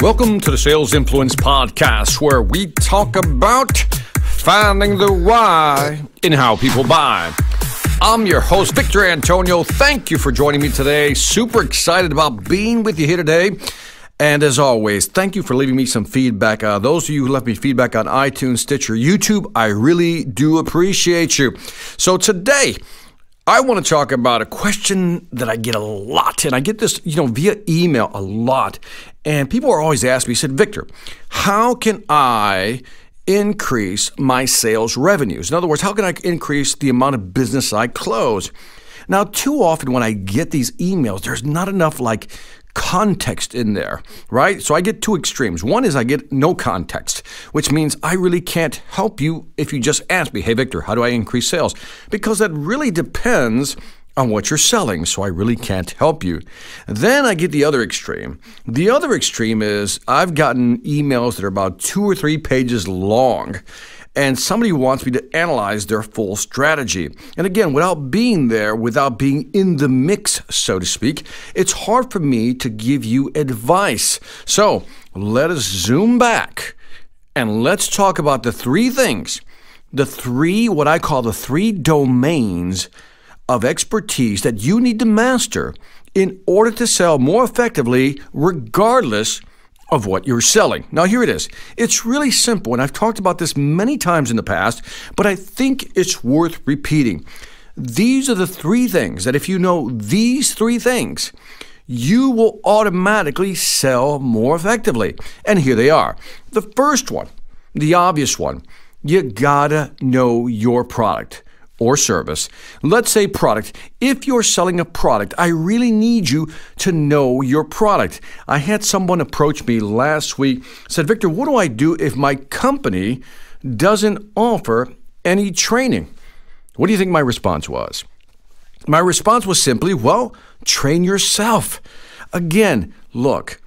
Welcome to the Sales Influence Podcast, where we talk about finding the why in how people buy. I'm your host, Victor Antonio. Thank you for joining me today. Super excited about being with you here today. And as always, thank you for leaving me some feedback. Uh, those of you who left me feedback on iTunes, Stitcher, YouTube, I really do appreciate you. So today, I want to talk about a question that I get a lot, and I get this, you know, via email a lot. And people are always asking me, said, Victor, how can I increase my sales revenues? In other words, how can I increase the amount of business I close? Now, too often when I get these emails, there's not enough like context in there, right? So I get two extremes. One is I get no context, which means I really can't help you if you just ask me, hey, Victor, how do I increase sales? Because that really depends on what you're selling, so I really can't help you. Then I get the other extreme. The other extreme is I've gotten emails that are about two or three pages long and somebody wants me to analyze their full strategy. And again, without being there, without being in the mix, so to speak, it's hard for me to give you advice. So let us zoom back and let's talk about the three things, the three, what I call the three domains of expertise that you need to master in order to sell more effectively, regardless of what you're selling. Now, here it is. It's really simple, and I've talked about this many times in the past, but I think it's worth repeating. These are the three things that if you know these three things, you will automatically sell more effectively. And here they are. The first one, the obvious one, you gotta know your product or service. Let's say product. If you're selling a product, I really need you to know your product. I had someone approach me last week, said, Victor, what do I do if my company doesn't offer any training? What do you think my response was? My response was simply, well, train yourself. Again, look,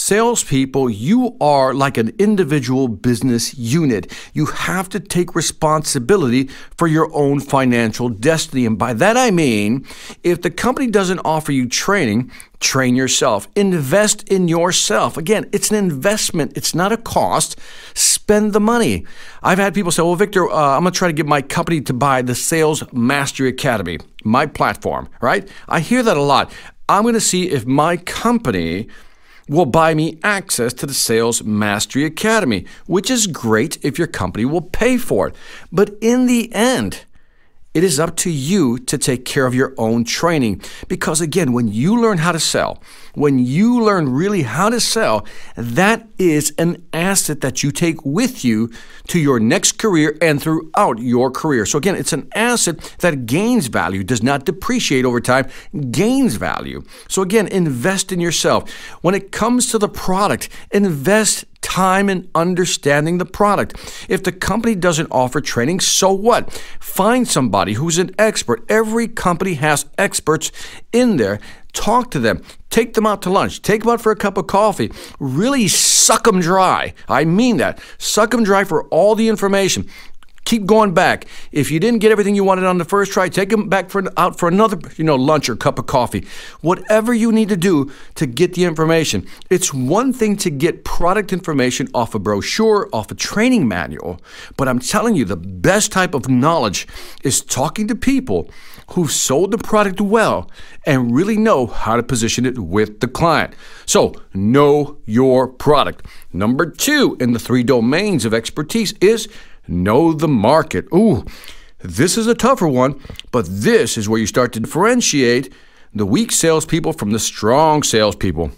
Salespeople, you are like an individual business unit. You have to take responsibility for your own financial destiny. And by that I mean, if the company doesn't offer you training, train yourself. Invest in yourself. Again, it's an investment, it's not a cost. Spend the money. I've had people say, Well, Victor, uh, I'm going to try to get my company to buy the Sales Mastery Academy, my platform, right? I hear that a lot. I'm going to see if my company will buy me access to the Sales Mastery Academy, which is great if your company will pay for it. But in the end, it is up to you to take care of your own training. Because again, when you learn how to sell, when you learn really how to sell, that is an asset that you take with you to your next career and throughout your career. So again, it's an asset that gains value, does not depreciate over time, gains value. So again, invest in yourself. When it comes to the product, invest time in understanding the product. If the company doesn't offer training, so what? Find somebody who's an expert. Every company has experts in there. Talk to them. Take them out to lunch. Take them out for a cup of coffee. Really suck them dry. I mean that. Suck them dry for all the information. Keep going back. If you didn't get everything you wanted on the first try, take them back for out for another, you know, lunch or cup of coffee. Whatever you need to do to get the information. It's one thing to get product information off a brochure, off a training manual, but I'm telling you the best type of knowledge is talking to people who've sold the product well and really know how to position it with the client. So, know your product. Number 2 in the three domains of expertise is Know the market. Ooh, this is a tougher one, but this is where you start to differentiate the weak salespeople from the strong salespeople.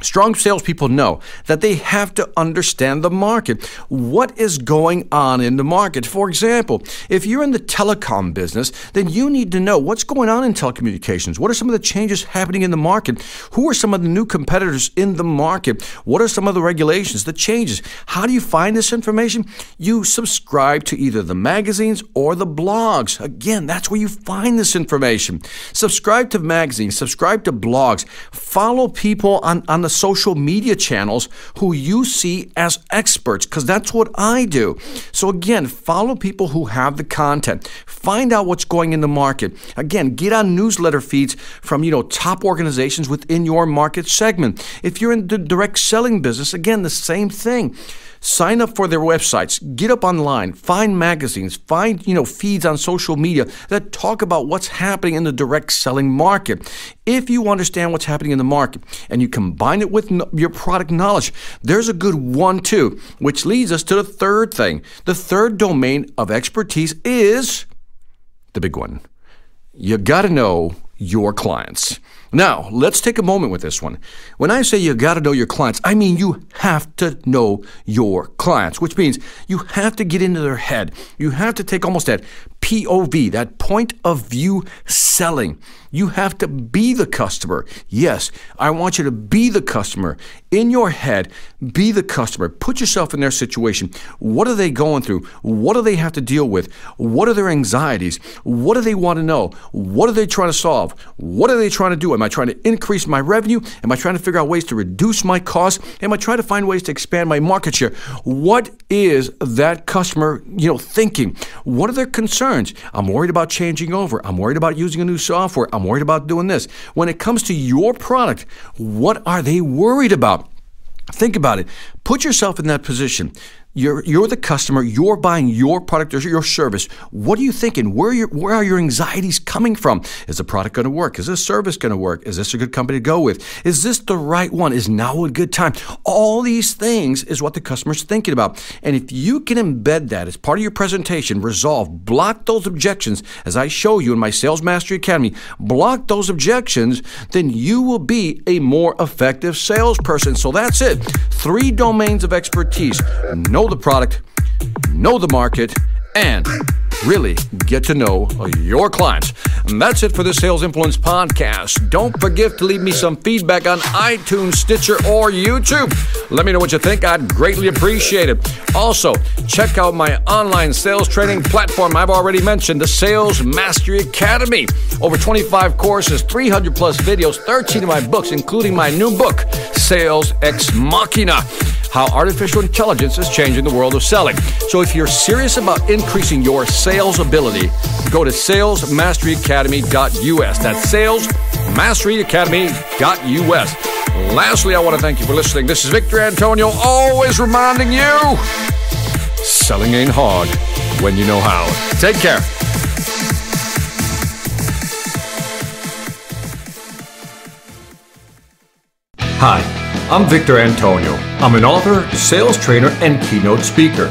Strong salespeople know that they have to understand the market. What is going on in the market? For example, if you're in the telecom business, then you need to know what's going on in telecommunications. What are some of the changes happening in the market? Who are some of the new competitors in the market? What are some of the regulations, the changes? How do you find this information? You subscribe to either the magazines or the blogs. Again, that's where you find this information. Subscribe to magazines, subscribe to blogs, follow people on, on the the social media channels who you see as experts, because that's what I do. So, again, follow people who have the content. Find out what's going in the market. Again, get on newsletter feeds from, you know, top organizations within your market segment. If you're in the direct selling business, again, the same thing. Sign up for their websites. Get up online. Find magazines. Find you know feeds on social media that talk about what's happening in the direct selling market. If you understand what's happening in the market and you combine it with your product knowledge, there's a good one-two, which leads us to the third thing. The third domain of expertise is the big one. You got to know your clients. Now, let's take a moment with this one. When I say you got to know your clients, I mean you have to know your clients, which means you have to get into their head. You have to take almost that POV, that point of view selling. You have to be the customer. Yes, I want you to be the customer. In your head, be the customer. Put yourself in their situation. What are they going through? What do they have to deal with? What are their anxieties? What do they want to know? What are they trying to solve? What are they trying to do? Am I trying to increase my revenue? Am I trying to figure out ways to reduce my costs? Am I trying to find ways to expand my market share? What is that customer, you know, thinking? What are their concerns? I'm worried about changing over. I'm worried about using a new software. I'm worried about doing this. When it comes to your product, what are they worried about? Think about it. Put yourself in that position. You're, you're the customer, you're buying your product or your service. What are you thinking? Where are your, where are your anxieties coming from? Is the product going to work? Is this service going to work? Is this a good company to go with? Is this the right one? Is now a good time? All these things is what the customer's thinking about. And if you can embed that as part of your presentation, resolve, block those objections, as I show you in my Sales Mastery Academy, block those objections, then you will be a more effective salesperson. So that's it. Three domains of expertise. The product, know the market, and really get to know your clients. And that's it for the Sales Influence podcast. Don't forget to leave me some feedback on iTunes, Stitcher, or YouTube. Let me know what you think. I'd greatly appreciate it. Also, check out my online sales training platform I've already mentioned, the Sales Mastery Academy. Over 25 courses, 300 plus videos, 13 of my books, including my new book, Sales Ex Machina how artificial intelligence is changing the world of selling. So if you're serious about increasing your sales ability, go to salesmasteryacademy.us. That's salesmasteryacademy.us. Lastly, I want to thank you for listening. This is Victor Antonio, always reminding you selling ain't hard when you know how. Take care. Hi, I'm Victor Antonio. I'm an author, sales trainer, and keynote speaker.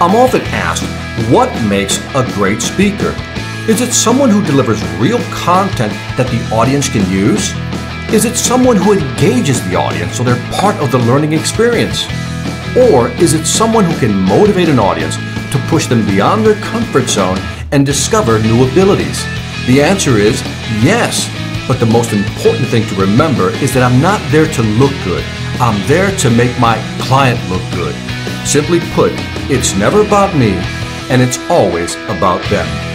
I'm often asked, what makes a great speaker? Is it someone who delivers real content that the audience can use? Is it someone who engages the audience so they're part of the learning experience? Or is it someone who can motivate an audience to push them beyond their comfort zone and discover new abilities? The answer is yes. But the most important thing to remember is that I'm not there to look good. I'm there to make my client look good. Simply put, it's never about me, and it's always about them.